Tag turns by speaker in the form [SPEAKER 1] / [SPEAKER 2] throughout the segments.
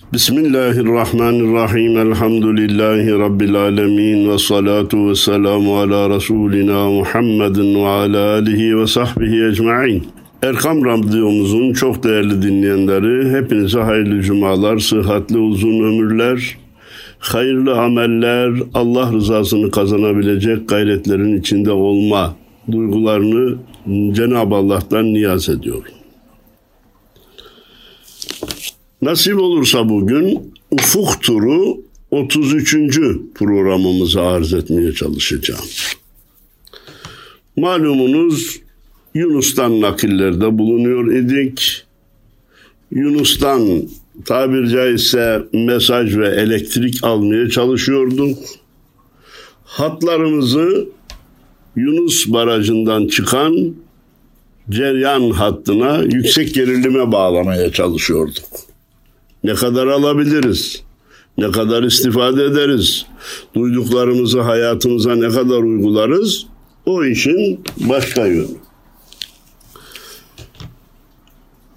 [SPEAKER 1] Bismillahirrahmanirrahim. Elhamdülillahi Rabbil alemin. Ve salatu ve selamu ala Resulina Muhammedin ve ala alihi ve sahbihi ecma'in. Erkam Radyomuzun çok değerli dinleyenleri, hepinize hayırlı cumalar, sıhhatli uzun ömürler, hayırlı ameller, Allah rızasını kazanabilecek gayretlerin içinde olma duygularını Cenab-ı Allah'tan niyaz ediyorum. Nasip olursa bugün Ufuk Turu 33. programımızı arz etmeye çalışacağım. Malumunuz Yunus'tan nakillerde bulunuyor idik. Yunus'tan tabir caizse mesaj ve elektrik almaya çalışıyorduk. Hatlarımızı Yunus barajından çıkan ceryan hattına yüksek gerilime bağlamaya çalışıyorduk. Ne kadar alabiliriz? Ne kadar istifade ederiz? Duyduklarımızı hayatımıza ne kadar uygularız? O işin başka yönü.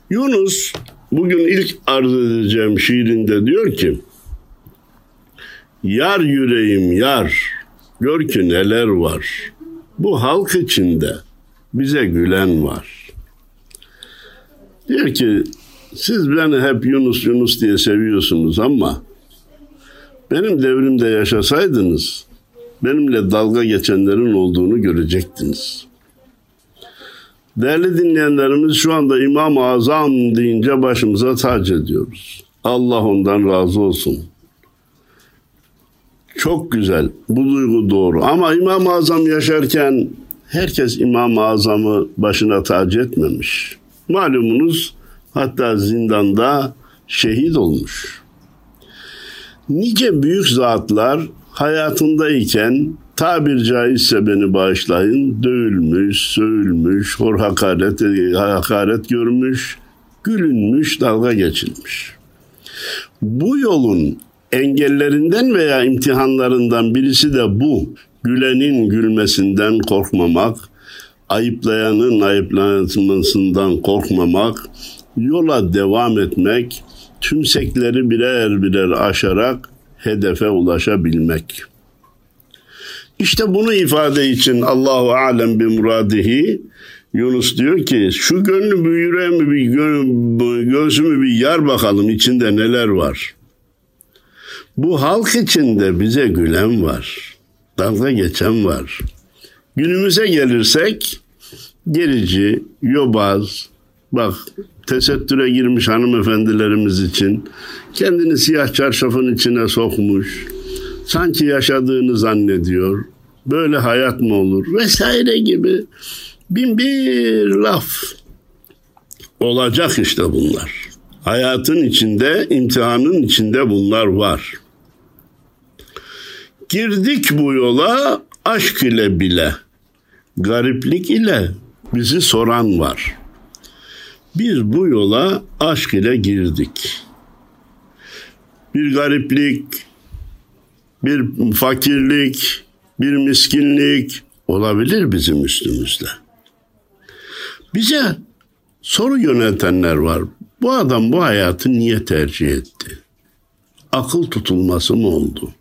[SPEAKER 1] Yunus bugün ilk arz edeceğim şiirinde diyor ki Yar yüreğim yar, gör ki neler var. Bu halk içinde bize gülen var. Diyor ki siz beni hep Yunus Yunus diye seviyorsunuz ama benim devrimde yaşasaydınız benimle dalga geçenlerin olduğunu görecektiniz. Değerli dinleyenlerimiz şu anda İmam-ı Azam deyince başımıza tac ediyoruz. Allah ondan razı olsun. Çok güzel. Bu duygu doğru. Ama İmam-ı Azam yaşarken herkes İmam-ı Azam'ı başına tac etmemiş. Malumunuz hatta zindanda şehit olmuş. Nice büyük zatlar hayatındayken tabir caizse beni bağışlayın dövülmüş, söylmüş, hor hakaret, hakaret görmüş, gülünmüş, dalga geçilmiş. Bu yolun engellerinden veya imtihanlarından birisi de bu. Gülenin gülmesinden korkmamak, ayıplayanın ayıplanmasından korkmamak, yola devam etmek, tümsekleri birer birer aşarak hedefe ulaşabilmek. İşte bunu ifade için Allahu alem bi muradihi Yunus diyor ki şu gönlü bir yüreğimi bir gö göğsümü bir yar bakalım içinde neler var. Bu halk içinde bize gülen var. Dalga geçen var. Günümüze gelirsek gerici, yobaz, bak tesettüre girmiş hanımefendilerimiz için kendini siyah çarşafın içine sokmuş. Sanki yaşadığını zannediyor. Böyle hayat mı olur? Vesaire gibi bin bir laf olacak işte bunlar. Hayatın içinde, imtihanın içinde bunlar var. Girdik bu yola aşk ile bile, gariplik ile bizi soran var. Biz bu yola aşk ile girdik. Bir gariplik, bir fakirlik, bir miskinlik olabilir bizim üstümüzde. Bize soru yöneltenler var. Bu adam bu hayatı niye tercih etti? Akıl tutulması mı oldu?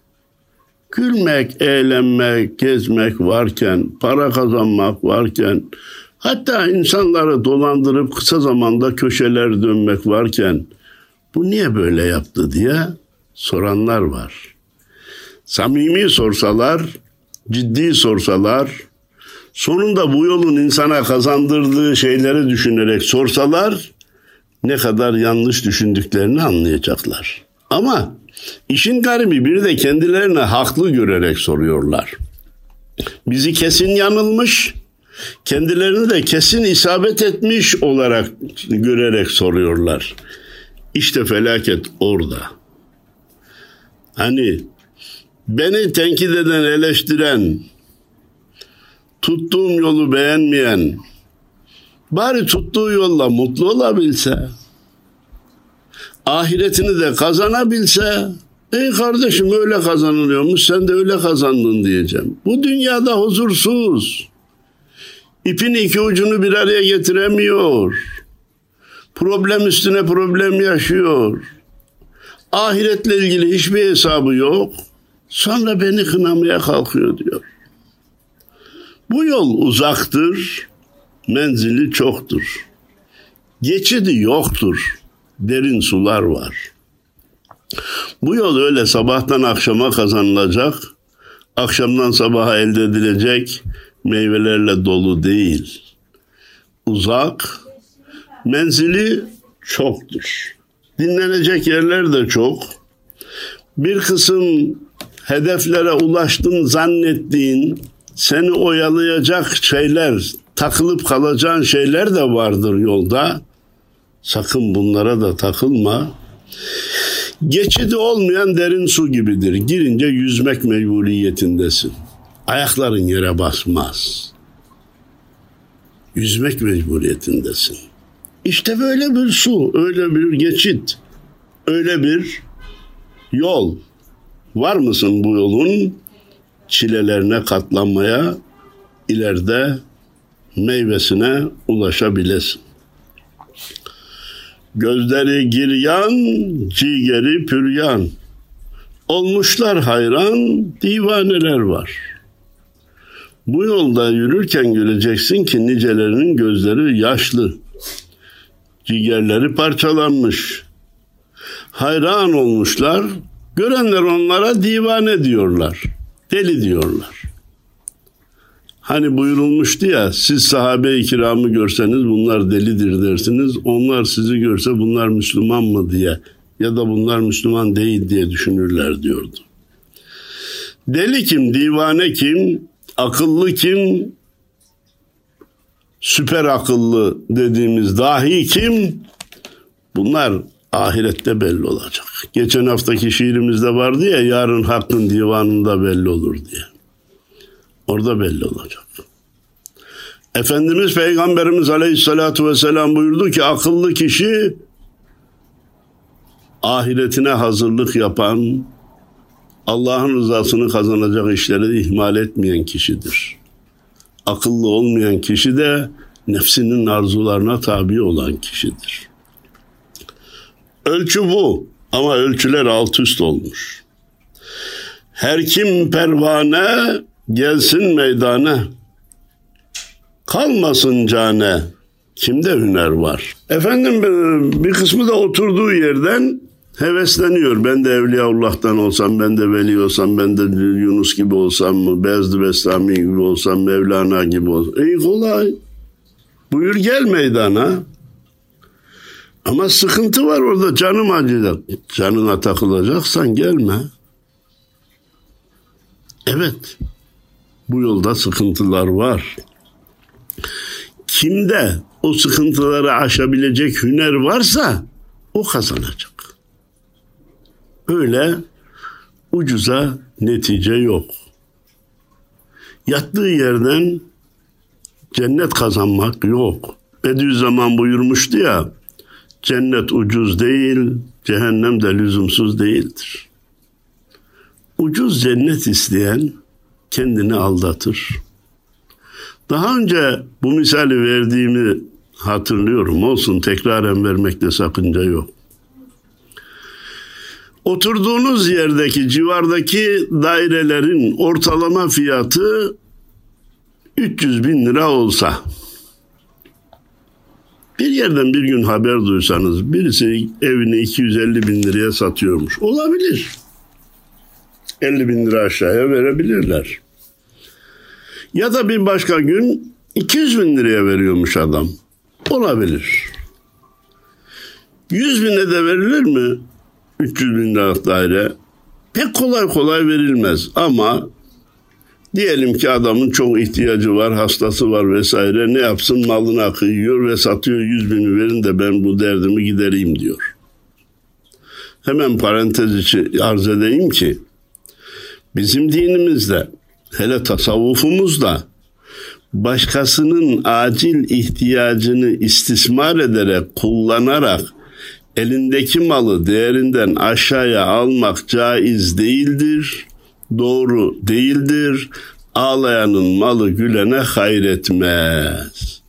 [SPEAKER 1] Gülmek, eğlenmek, gezmek varken, para kazanmak varken, hatta insanları dolandırıp kısa zamanda köşeler dönmek varken bu niye böyle yaptı diye soranlar var. Samimi sorsalar, ciddi sorsalar, sonunda bu yolun insana kazandırdığı şeyleri düşünerek sorsalar ne kadar yanlış düşündüklerini anlayacaklar. Ama işin garibi bir de kendilerine haklı görerek soruyorlar. Bizi kesin yanılmış, kendilerini de kesin isabet etmiş olarak görerek soruyorlar. İşte felaket orada. Hani beni tenkit eden, eleştiren, tuttuğum yolu beğenmeyen, bari tuttuğu yolla mutlu olabilse, ahiretini de kazanabilse, ey kardeşim öyle kazanılıyormuş, sen de öyle kazandın diyeceğim. Bu dünyada huzursuz. İpin iki ucunu bir araya getiremiyor. Problem üstüne problem yaşıyor. Ahiretle ilgili hiçbir hesabı yok. Sonra beni kınamaya kalkıyor diyor. Bu yol uzaktır, menzili çoktur. Geçidi yoktur, derin sular var. Bu yol öyle sabahtan akşama kazanılacak, akşamdan sabaha elde edilecek meyvelerle dolu değil. Uzak, menzili çoktur. Dinlenecek yerler de çok. Bir kısım hedeflere ulaştın zannettiğin, seni oyalayacak şeyler, takılıp kalacağın şeyler de vardır yolda. Sakın bunlara da takılma. Geçidi olmayan derin su gibidir. Girince yüzmek mecburiyetindesin. Ayakların yere basmaz. Yüzmek mecburiyetindesin. İşte böyle bir su, öyle bir geçit, öyle bir yol. Var mısın bu yolun çilelerine katlanmaya, ileride meyvesine ulaşabilesin. Gözleri giryan, cigeri püryan. Olmuşlar hayran, divaneler var. Bu yolda yürürken göreceksin ki nicelerinin gözleri yaşlı. Cigerleri parçalanmış. Hayran olmuşlar. Görenler onlara divane diyorlar. Deli diyorlar. Hani buyurulmuştu ya siz sahabe-i kiramı görseniz bunlar delidir dersiniz. Onlar sizi görse bunlar Müslüman mı diye ya da bunlar Müslüman değil diye düşünürler diyordu. Deli kim, divane kim, akıllı kim, süper akıllı dediğimiz dahi kim? Bunlar ahirette belli olacak. Geçen haftaki şiirimizde vardı ya yarın hakkın divanında belli olur diye. Orada belli olacak. Efendimiz Peygamberimiz Aleyhisselatü Vesselam buyurdu ki akıllı kişi ahiretine hazırlık yapan, Allah'ın rızasını kazanacak işleri ihmal etmeyen kişidir. Akıllı olmayan kişi de nefsinin arzularına tabi olan kişidir. Ölçü bu ama ölçüler alt üst olmuş. Her kim pervane gelsin meydana. Kalmasın cane. Kimde hüner var? Efendim bir kısmı da oturduğu yerden hevesleniyor. Ben de Evliyaullah'tan olsam, ben de Veli olsam, ben de Yunus gibi olsam mı, Bestami gibi olsam, Mevlana gibi olsam. İyi kolay. Buyur gel meydana. Ama sıkıntı var orada canım acıyacak. Canına takılacaksan gelme. Evet. Bu yolda sıkıntılar var. Kimde o sıkıntıları aşabilecek hüner varsa o kazanacak. Öyle ucuza netice yok. Yattığı yerden cennet kazanmak yok. Bediüzzaman buyurmuştu ya, cennet ucuz değil, cehennem de lüzumsuz değildir. Ucuz cennet isteyen kendini aldatır. Daha önce bu misali verdiğimi hatırlıyorum. Olsun tekraren vermekte sakınca yok. Oturduğunuz yerdeki civardaki dairelerin ortalama fiyatı 300 bin lira olsa bir yerden bir gün haber duysanız birisi evini 250 bin liraya satıyormuş. Olabilir. 50 bin lira aşağıya verebilirler. Ya da bir başka gün 200 bin liraya veriyormuş adam. Olabilir. 100 bine de verilir mi? 300 bin liralık daire. Pek kolay kolay verilmez ama diyelim ki adamın çok ihtiyacı var, hastası var vesaire. Ne yapsın malını akıyor ve satıyor 100 bini verin de ben bu derdimi gidereyim diyor. Hemen parantez içi arz edeyim ki bizim dinimizde hele tasavvufumuzda başkasının acil ihtiyacını istismar ederek, kullanarak elindeki malı değerinden aşağıya almak caiz değildir, doğru değildir. Ağlayanın malı gülene hayretmez.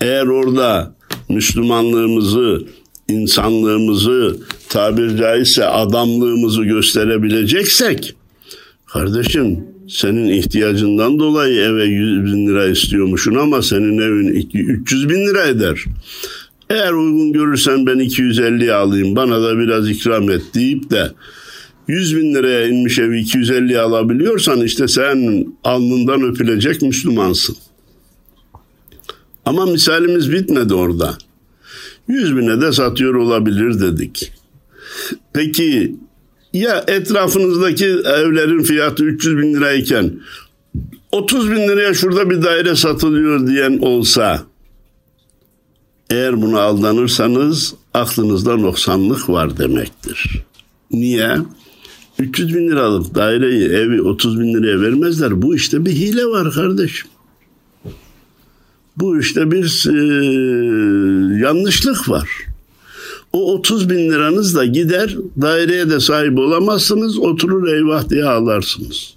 [SPEAKER 1] Eğer orada Müslümanlığımızı, insanlığımızı, tabir caizse adamlığımızı gösterebileceksek kardeşim senin ihtiyacından dolayı eve 100 bin lira istiyormuşsun ama senin evin 300 bin lira eder. Eğer uygun görürsen ben 250 alayım bana da biraz ikram et deyip de 100 bin liraya inmiş evi 250 alabiliyorsan işte sen alnından öpülecek Müslümansın. Ama misalimiz bitmedi orada. 100 bine de satıyor olabilir dedik. Peki ya etrafınızdaki evlerin fiyatı 300 bin lirayken 30 bin liraya şurada bir daire satılıyor diyen olsa eğer buna aldanırsanız aklınızda noksanlık var demektir. Niye? 300 bin liralık daireyi, evi 30 bin liraya vermezler. Bu işte bir hile var kardeşim. Bu işte bir e, yanlışlık var. O 30 bin liranız da gider, daireye de sahip olamazsınız, oturur eyvah diye ağlarsınız.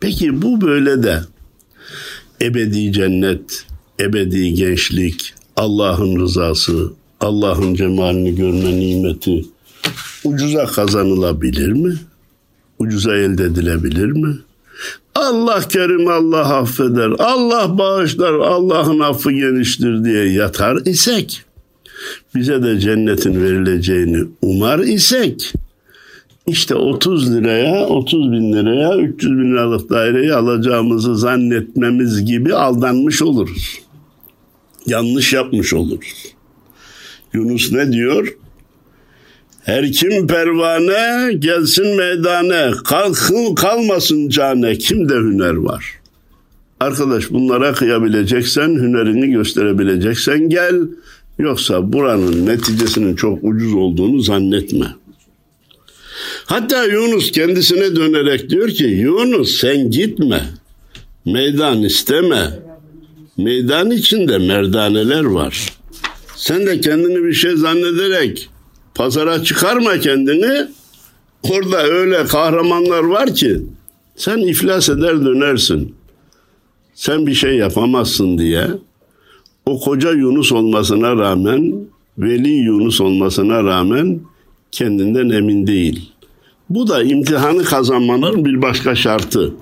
[SPEAKER 1] Peki bu böyle de ebedi cennet, ebedi gençlik, Allah'ın rızası, Allah'ın cemalini görme nimeti ucuza kazanılabilir mi? Ucuza elde edilebilir mi? Allah kerim Allah affeder, Allah bağışlar, Allah'ın affı geniştir diye yatar isek, bize de cennetin verileceğini umar isek, işte 30 liraya, 30 bin liraya, 300 bin liralık daireyi alacağımızı zannetmemiz gibi aldanmış oluruz yanlış yapmış oluruz. Yunus ne diyor? Her kim pervane gelsin meydane, kalkın kalmasın cane, kimde hüner var. Arkadaş bunlara kıyabileceksen, hünerini gösterebileceksen gel. Yoksa buranın neticesinin çok ucuz olduğunu zannetme. Hatta Yunus kendisine dönerek diyor ki Yunus sen gitme. Meydan isteme meydan içinde merdaneler var. Sen de kendini bir şey zannederek pazara çıkarma kendini. Orada öyle kahramanlar var ki sen iflas eder dönersin. Sen bir şey yapamazsın diye o koca Yunus olmasına rağmen Veli Yunus olmasına rağmen kendinden emin değil. Bu da imtihanı kazanmanın bir başka şartı.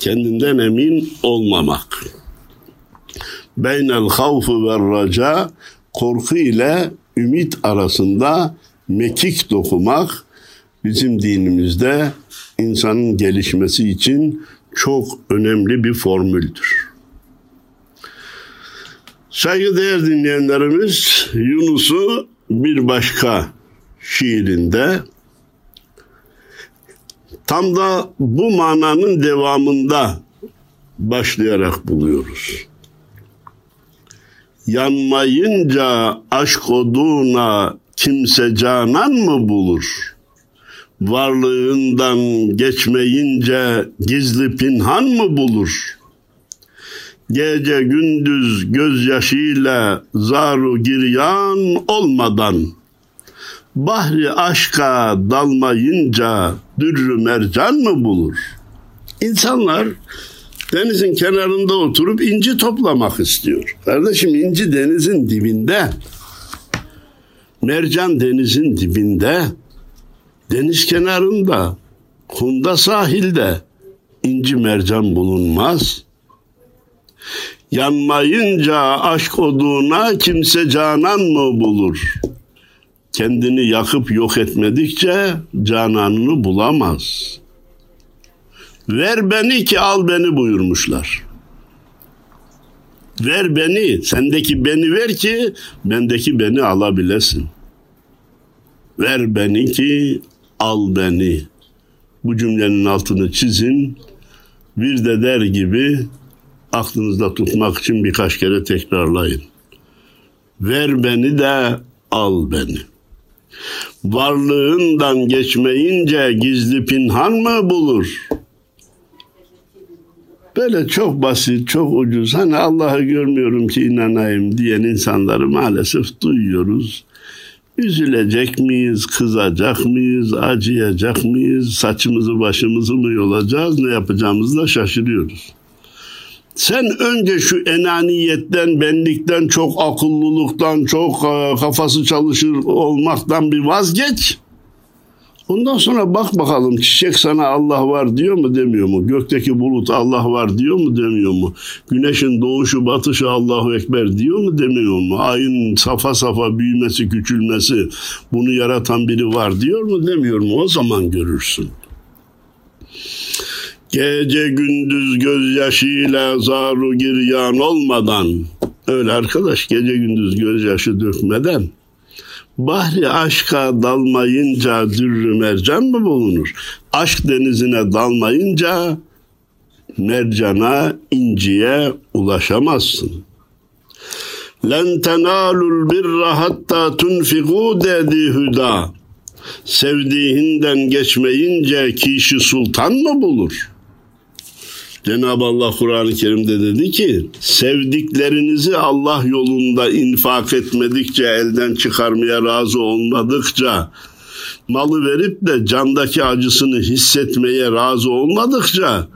[SPEAKER 1] Kendinden emin olmamak beynel havfu ve raca korku ile ümit arasında mekik dokumak bizim dinimizde insanın gelişmesi için çok önemli bir formüldür. Saygıdeğer dinleyenlerimiz Yunus'u bir başka şiirinde tam da bu mananın devamında başlayarak buluyoruz yanmayınca aşk oduna kimse canan mı bulur? Varlığından geçmeyince gizli pinhan mı bulur? Gece gündüz gözyaşıyla zaru giryan olmadan bahri aşka dalmayınca dürrü mercan mı bulur? İnsanlar denizin kenarında oturup inci toplamak istiyor. Kardeşim inci denizin dibinde. Mercan denizin dibinde. Deniz kenarında, kumda sahilde inci mercan bulunmaz. Yanmayınca aşk oduna kimse canan mı bulur? Kendini yakıp yok etmedikçe cananını bulamaz.'' Ver beni ki al beni buyurmuşlar. Ver beni, sendeki beni ver ki bendeki beni alabilesin. Ver beni ki al beni. Bu cümlenin altını çizin. Bir de der gibi aklınızda tutmak için birkaç kere tekrarlayın. Ver beni de al beni. Varlığından geçmeyince gizli pinhan mı bulur?'' Böyle çok basit, çok ucuz. Hani Allah'ı görmüyorum ki inanayım diyen insanları maalesef duyuyoruz. Üzülecek miyiz, kızacak mıyız, acıyacak mıyız, saçımızı başımızı mı yolacağız, ne yapacağımızı da şaşırıyoruz. Sen önce şu enaniyetten, benlikten, çok akıllılıktan, çok e, kafası çalışır olmaktan bir vazgeç. Ondan sonra bak bakalım çiçek sana Allah var diyor mu demiyor mu? Gökteki bulut Allah var diyor mu demiyor mu? Güneşin doğuşu batışı Allahu Ekber diyor mu demiyor mu? Ayın safa safa büyümesi küçülmesi bunu yaratan biri var diyor mu demiyor mu? O zaman görürsün. Gece gündüz gözyaşıyla zaru giryan olmadan öyle arkadaş gece gündüz gözyaşı dökmeden Bahri aşka dalmayınca dürrü mercan mı bulunur? Aşk denizine dalmayınca mercana, inciye ulaşamazsın. Len tenalul birra hatta tunfiku dedi hüda. Sevdiğinden geçmeyince kişi sultan mı bulur? Cenab-ı Allah Kur'an-ı Kerim'de dedi ki sevdiklerinizi Allah yolunda infak etmedikçe elden çıkarmaya razı olmadıkça malı verip de candaki acısını hissetmeye razı olmadıkça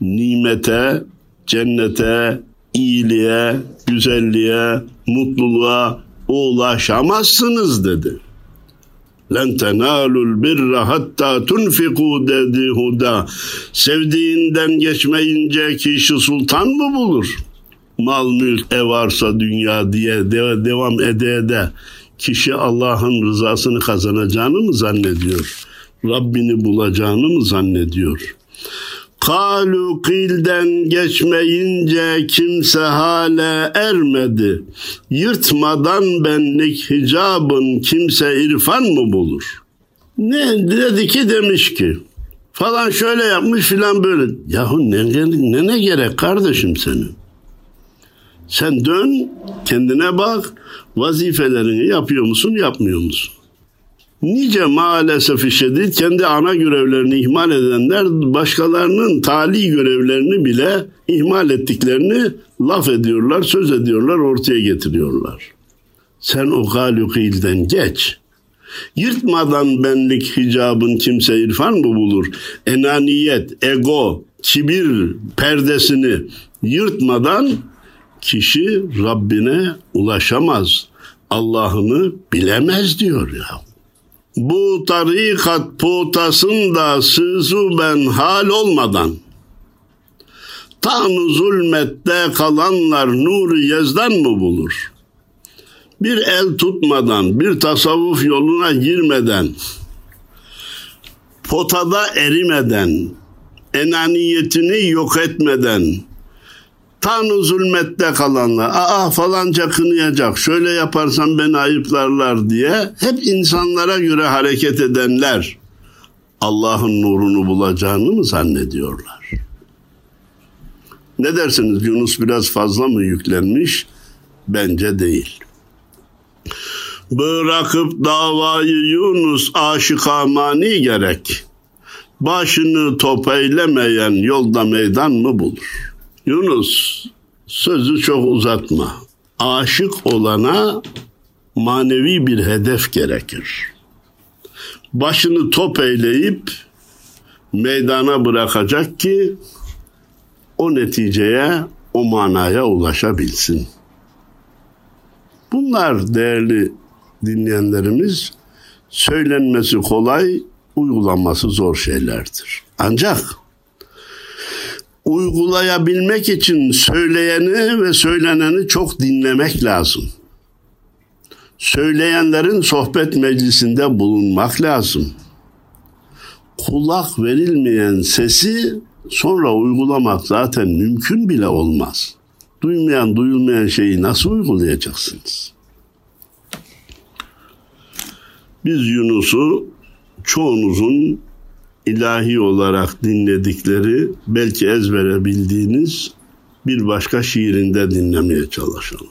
[SPEAKER 1] nimete, cennete, iyiliğe, güzelliğe, mutluluğa ulaşamazsınız dedi. Len tenalul birra hatta tunfiku dedi huda. Sevdiğinden geçmeyince kişi sultan mı bulur? Mal mülk ev varsa dünya diye de devam ede ede kişi Allah'ın rızasını kazanacağını mı zannediyor? Rabbini bulacağını mı zannediyor? Kalu kilden geçmeyince kimse hale ermedi. Yırtmadan benlik hicabın kimse irfan mı bulur? Ne dedi ki demiş ki falan şöyle yapmış filan böyle. Yahu ne, ne, ne gerek kardeşim senin? Sen dön kendine bak vazifelerini yapıyor musun yapmıyor musun? Nice maalesef şiddet kendi ana görevlerini ihmal edenler başkalarının tali görevlerini bile ihmal ettiklerini laf ediyorlar, söz ediyorlar, ortaya getiriyorlar. Sen o galukilden geç. Yırtmadan benlik hicabın kimse irfan mı bulur? Enaniyet, ego, kibir perdesini yırtmadan kişi Rabbine ulaşamaz. Allah'ını bilemez diyor ya. Bu tarikat putasında sızı ben hal olmadan Tanrı zulmette kalanlar nuru yezdan mı bulur? Bir el tutmadan, bir tasavvuf yoluna girmeden, potada erimeden, enaniyetini yok etmeden, Tanrı zulmette kalanlar, aa falanca kınayacak, şöyle yaparsan beni ayıplarlar diye hep insanlara göre hareket edenler Allah'ın nurunu bulacağını mı zannediyorlar? Ne dersiniz Yunus biraz fazla mı yüklenmiş? Bence değil. Bırakıp davayı Yunus aşıka mani gerek. Başını top eylemeyen yolda meydan mı bulur? Yunus sözü çok uzatma. Aşık olana manevi bir hedef gerekir. Başını top eyleyip meydana bırakacak ki o neticeye, o manaya ulaşabilsin. Bunlar değerli dinleyenlerimiz söylenmesi kolay, uygulanması zor şeylerdir. Ancak uygulayabilmek için söyleyeni ve söyleneni çok dinlemek lazım. Söyleyenlerin sohbet meclisinde bulunmak lazım. Kulak verilmeyen sesi sonra uygulamak zaten mümkün bile olmaz. Duymayan, duyulmayan şeyi nasıl uygulayacaksınız? Biz Yunus'u çoğunuzun ilahi olarak dinledikleri, belki ezbere bildiğiniz bir başka şiirinde dinlemeye çalışalım.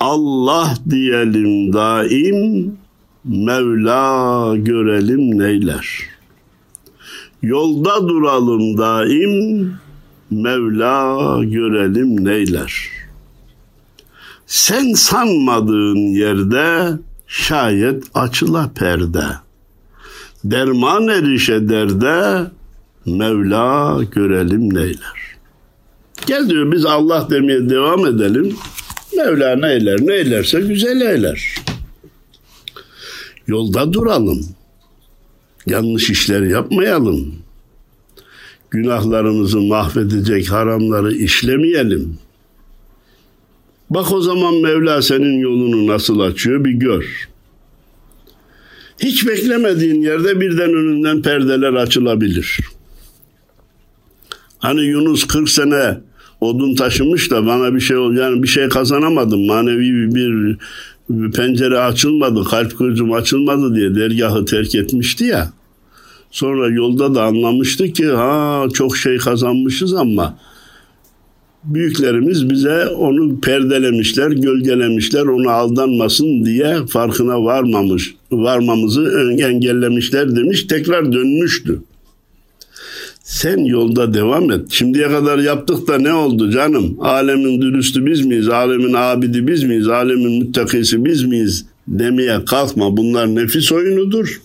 [SPEAKER 1] Allah diyelim daim, Mevla görelim neyler. Yolda duralım daim, Mevla görelim neyler. Sen sanmadığın yerde şayet açıla perde.'' Derman erişe derde Mevla görelim neyler. Gel diyor biz Allah demeye devam edelim. Mevla ne eyler ne eylerse güzel eyler. Yolda duralım. Yanlış işler yapmayalım. Günahlarımızı mahvedecek haramları işlemeyelim. Bak o zaman Mevla senin yolunu nasıl açıyor bir gör. Hiç beklemediğin yerde birden önünden perdeler açılabilir. Hani Yunus 40 sene odun taşımış da bana bir şey yani bir şey kazanamadım. Manevi bir, bir pencere açılmadı, kalp gözüm açılmadı diye dergahı terk etmişti ya. Sonra yolda da anlamıştı ki ha çok şey kazanmışız ama büyüklerimiz bize onu perdelemişler, gölgelemişler, onu aldanmasın diye farkına varmamış, varmamızı engellemişler demiş, tekrar dönmüştü. Sen yolda devam et. Şimdiye kadar yaptık da ne oldu canım? Alemin dürüstü biz miyiz? Alemin abidi biz miyiz? Alemin müttakisi biz miyiz? Demeye kalkma. Bunlar nefis oyunudur.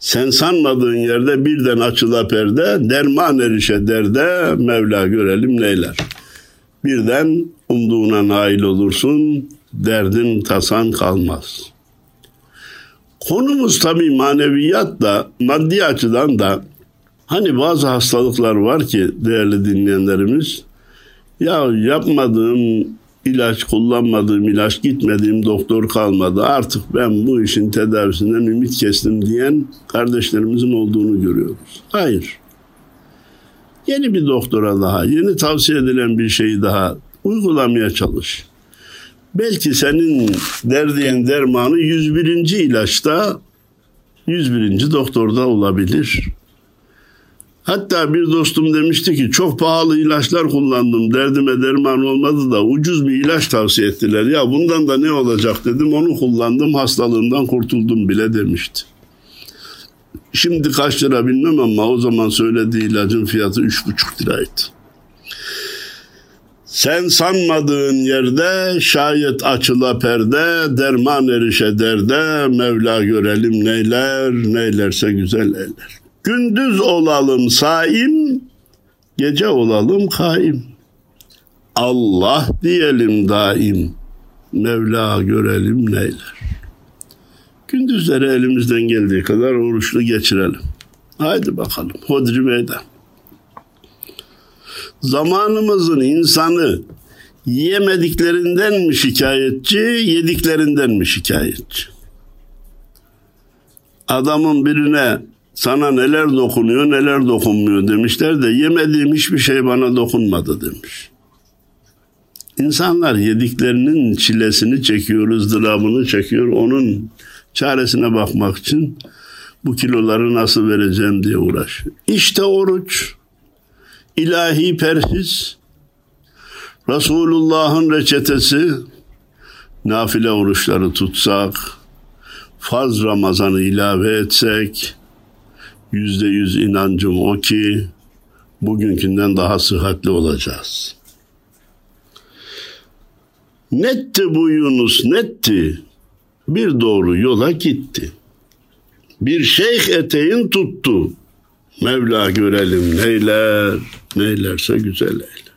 [SPEAKER 1] Sen sanmadığın yerde birden açıla perde, derman erişe derde, Mevla görelim neyler. Birden umduğuna nail olursun, derdin tasan kalmaz. Konumuz tabii maneviyat da, maddi açıdan da Hani bazı hastalıklar var ki değerli dinleyenlerimiz ya yapmadığım ilaç, kullanmadığım ilaç, gitmediğim doktor kalmadı. Artık ben bu işin tedavisinden ümit kestim diyen kardeşlerimizin olduğunu görüyoruz. Hayır. Yeni bir doktora daha, yeni tavsiye edilen bir şeyi daha uygulamaya çalış. Belki senin derdiğin dermanı 101. ilaçta 101. doktorda olabilir. Hatta bir dostum demişti ki çok pahalı ilaçlar kullandım derdime derman olmadı da ucuz bir ilaç tavsiye ettiler. Ya bundan da ne olacak dedim onu kullandım hastalığımdan kurtuldum bile demişti. Şimdi kaç lira bilmem ama o zaman söylediği ilacın fiyatı üç buçuk liraydı. Sen sanmadığın yerde şayet açıla perde, derman erişe derde, Mevla görelim neyler, neylerse güzel eyler. Gündüz olalım saim, gece olalım kaim. Allah diyelim daim, Mevla görelim neyler. Gündüzleri elimizden geldiği kadar oruçlu geçirelim. Haydi bakalım, hodri meydan. Zamanımızın insanı yemediklerinden mi şikayetçi, yediklerinden mi şikayetçi? Adamın birine sana neler dokunuyor neler dokunmuyor demişler de yemediğim hiçbir şey bana dokunmadı demiş. İnsanlar yediklerinin çilesini çekiyor, ızdırabını çekiyor. Onun çaresine bakmak için bu kiloları nasıl vereceğim diye uğraşıyor. İşte oruç, ilahi perhiz, Resulullah'ın reçetesi, nafile oruçları tutsak, farz Ramazan'ı ilave etsek, yüzde yüz inancım o ki bugünkünden daha sıhhatli olacağız. Netti bu Yunus netti. Bir doğru yola gitti. Bir şeyh eteğin tuttu. Mevla görelim neyler, neylerse güzel eyler.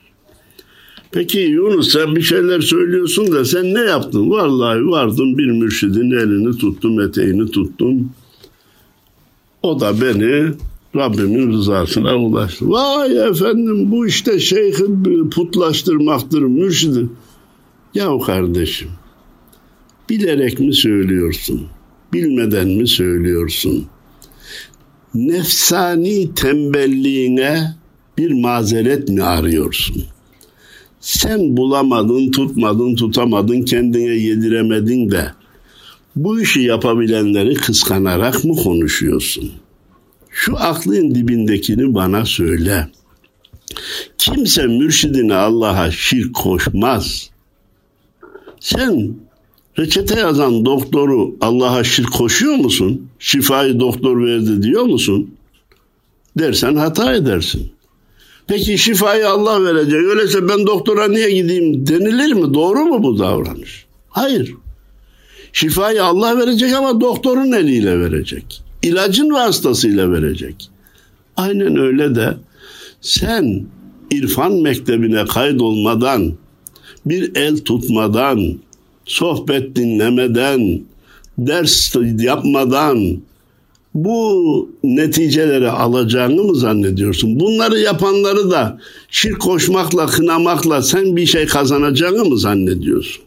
[SPEAKER 1] Peki Yunus sen bir şeyler söylüyorsun da sen ne yaptın? Vallahi vardım bir mürşidin elini tuttum, eteğini tuttum. O da beni Rabbimin rızasına ulaştı. Vay efendim bu işte şeyhi putlaştırmaktır, mürşidi. Yahu kardeşim, bilerek mi söylüyorsun? Bilmeden mi söylüyorsun? Nefsani tembelliğine bir mazeret mi arıyorsun? Sen bulamadın, tutmadın, tutamadın, kendine yediremedin de bu işi yapabilenleri kıskanarak mı konuşuyorsun? Şu aklın dibindekini bana söyle. Kimse mürşidine Allah'a şirk koşmaz. Sen reçete yazan doktoru Allah'a şirk koşuyor musun? Şifayı doktor verdi diyor musun? Dersen hata edersin. Peki şifayı Allah verecek. Öyleyse ben doktora niye gideyim denilir mi? Doğru mu bu davranış? Hayır. Şifayı Allah verecek ama doktorun eliyle verecek. İlacın vasıtasıyla verecek. Aynen öyle de sen irfan mektebine kaydolmadan, bir el tutmadan, sohbet dinlemeden, ders yapmadan bu neticeleri alacağını mı zannediyorsun? Bunları yapanları da şirk koşmakla, kınamakla sen bir şey kazanacağını mı zannediyorsun?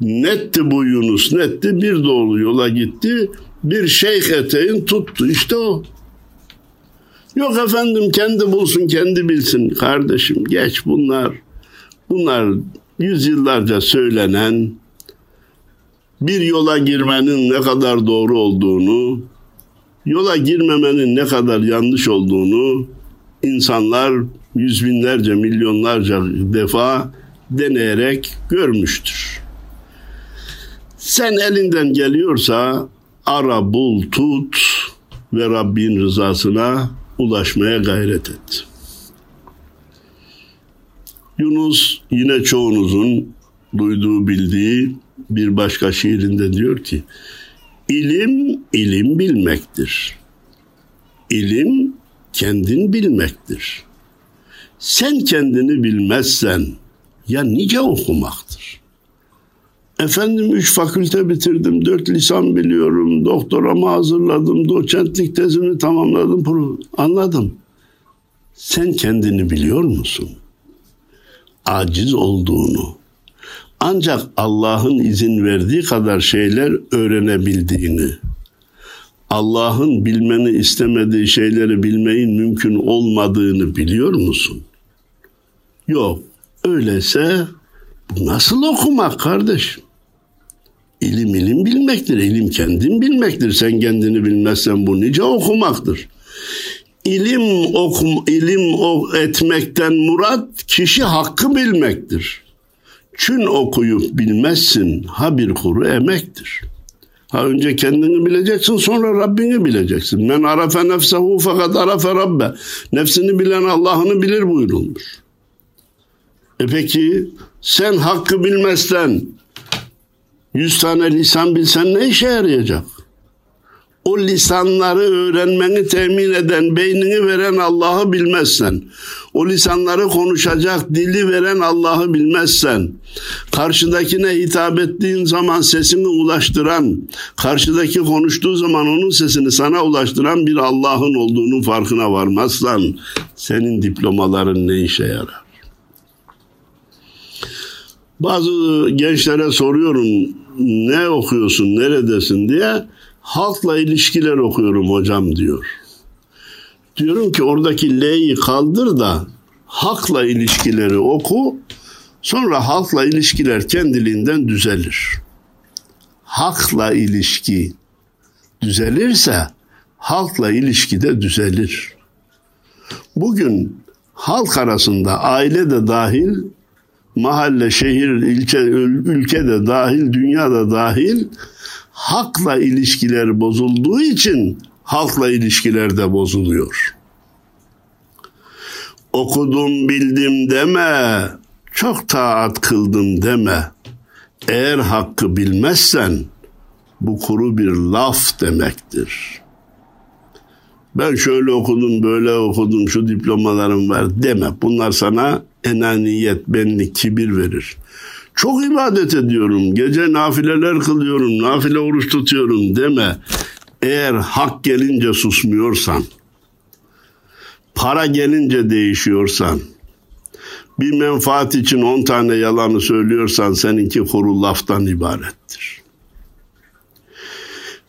[SPEAKER 1] Netti bu Yunus, netti bir doğru yola gitti, bir şeyh eteğin tuttu. İşte o. Yok efendim kendi bulsun, kendi bilsin. Kardeşim geç bunlar. Bunlar yüzyıllarca söylenen bir yola girmenin ne kadar doğru olduğunu, yola girmemenin ne kadar yanlış olduğunu insanlar yüz binlerce, milyonlarca defa deneyerek görmüştür. Sen elinden geliyorsa ara, bul, tut ve Rabbin rızasına ulaşmaya gayret et. Yunus yine çoğunuzun duyduğu, bildiği bir başka şiirinde diyor ki, İlim, ilim bilmektir. İlim, kendin bilmektir. Sen kendini bilmezsen, ya nice okumaktır. Efendim üç fakülte bitirdim, dört lisan biliyorum, doktoramı hazırladım, doçentlik tezimi tamamladım. Anladım. Sen kendini biliyor musun? Aciz olduğunu, ancak Allah'ın izin verdiği kadar şeyler öğrenebildiğini, Allah'ın bilmeni istemediği şeyleri bilmeyin mümkün olmadığını biliyor musun? Yok. Öyleyse nasıl okumak kardeşim? İlim ilim bilmektir. İlim kendin bilmektir. Sen kendini bilmezsen bu nice okumaktır. İlim okum, ilim etmekten murat kişi hakkı bilmektir. Çün okuyup bilmezsin ha bir kuru emektir. Ha önce kendini bileceksin sonra Rabbini bileceksin. Men arafe nefsehu fakat arafe rabbe. Nefsini bilen Allah'ını bilir buyurulmuş. E peki sen hakkı bilmezsen yüz tane lisan bilsen ne işe yarayacak? o lisanları öğrenmeni temin eden, beynini veren Allah'ı bilmezsen, o lisanları konuşacak dili veren Allah'ı bilmezsen, karşıdakine hitap ettiğin zaman sesini ulaştıran, karşıdaki konuştuğu zaman onun sesini sana ulaştıran bir Allah'ın olduğunu farkına varmazsan, senin diplomaların ne işe yarar? Bazı gençlere soruyorum ne okuyorsun, neredesin diye halkla ilişkiler okuyorum hocam diyor. Diyorum ki oradaki L'yi kaldır da halkla ilişkileri oku. Sonra halkla ilişkiler kendiliğinden düzelir. Hakla ilişki düzelirse halkla ilişki de düzelir. Bugün halk arasında aile de dahil, mahalle, şehir, ilçe, ülke de dahil, dünya da dahil hakla ilişkiler bozulduğu için halkla ilişkiler de bozuluyor. Okudum bildim deme, çok taat kıldım deme. Eğer hakkı bilmezsen bu kuru bir laf demektir. Ben şöyle okudum, böyle okudum, şu diplomalarım var deme. Bunlar sana enaniyet, benlik, kibir verir. Çok ibadet ediyorum. Gece nafileler kılıyorum. Nafile oruç tutuyorum deme. Eğer hak gelince susmuyorsan, para gelince değişiyorsan, bir menfaat için on tane yalanı söylüyorsan seninki kuru laftan ibarettir.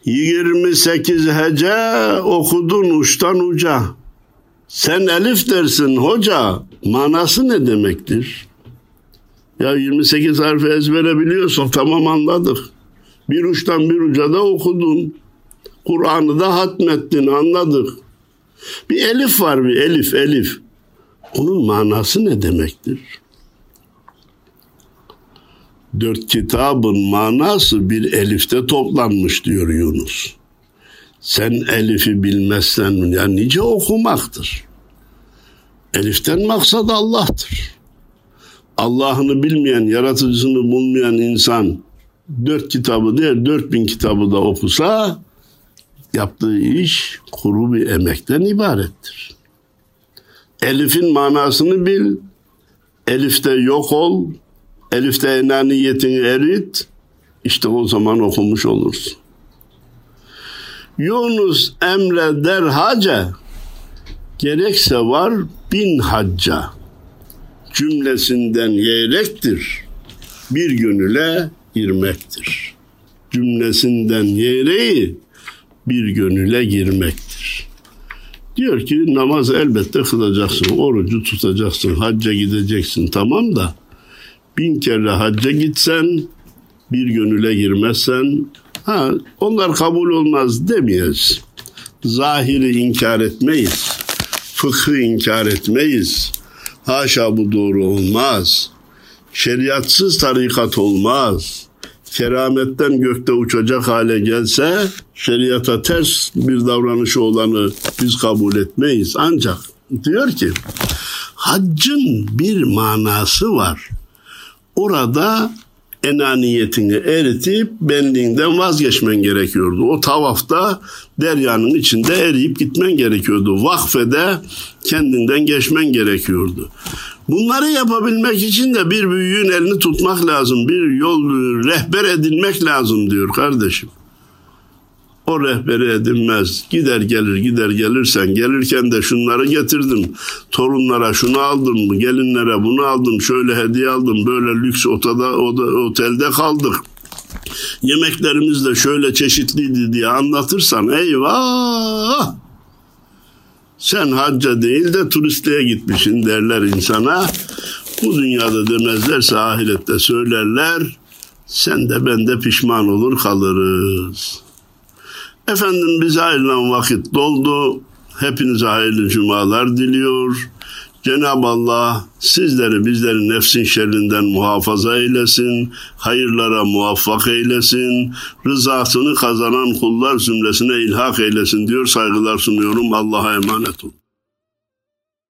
[SPEAKER 1] 28 hece okudun uçtan uca. Sen elif dersin hoca. Manası ne demektir? Ya 28 harfi ezbere biliyorsun tamam anladık. Bir uçtan bir uca da okudun. Kur'an'ı da hatmettin anladık. Bir elif var bir elif elif. Onun manası ne demektir? Dört kitabın manası bir elifte toplanmış diyor Yunus. Sen elifi bilmezsen ya nice okumaktır. Eliften maksat Allah'tır. Allah'ını bilmeyen, yaratıcısını bulmayan insan dört kitabı değil, dört bin kitabı da okusa yaptığı iş kuru bir emekten ibarettir. Elif'in manasını bil. Elif'te yok ol. Elif'te enaniyetini erit. İşte o zaman okumuş olursun. Yunus emre der haca, gerekse var bin hacca. Cümlesinden yerektir, bir gönüle girmektir. Cümlesinden yereği bir gönüle girmektir. Diyor ki namaz elbette kılacaksın, orucu tutacaksın, hacca gideceksin tamam da bin kere hacca gitsen bir gönüle girmezsen ha onlar kabul olmaz demeyiz. Zahiri inkar etmeyiz. Fıkhı inkar etmeyiz. Haşa bu doğru olmaz. Şeriatsız tarikat olmaz. Kerametten gökte uçacak hale gelse şeriata ters bir davranışı olanı biz kabul etmeyiz. Ancak diyor ki haccın bir manası var. Orada enaniyetini eritip benliğinden vazgeçmen gerekiyordu. O tavafta deryanın içinde eriyip gitmen gerekiyordu. Vakfede kendinden geçmen gerekiyordu. Bunları yapabilmek için de bir büyüğün elini tutmak lazım. Bir yol rehber edilmek lazım diyor kardeşim. O rehberi edinmez. Gider gelir gider gelirsen gelirken de şunları getirdim. Torunlara şunu aldım. Gelinlere bunu aldım. Şöyle hediye aldım. Böyle lüks otada, oda, otelde kaldık. Yemeklerimiz de şöyle çeşitliydi diye anlatırsan eyvah sen hacca değil de turistliğe gitmişsin derler insana. Bu dünyada demezlerse ahirette söylerler. Sen de ben de pişman olur kalırız. Efendim bize ayrılan vakit doldu. Hepinize hayırlı cumalar diliyor. Cenab-ı Allah sizleri bizleri nefsin şerrinden muhafaza eylesin, hayırlara muvaffak eylesin, rızasını kazanan kullar zümresine ilhak eylesin diyor saygılar sunuyorum. Allah'a emanet olun.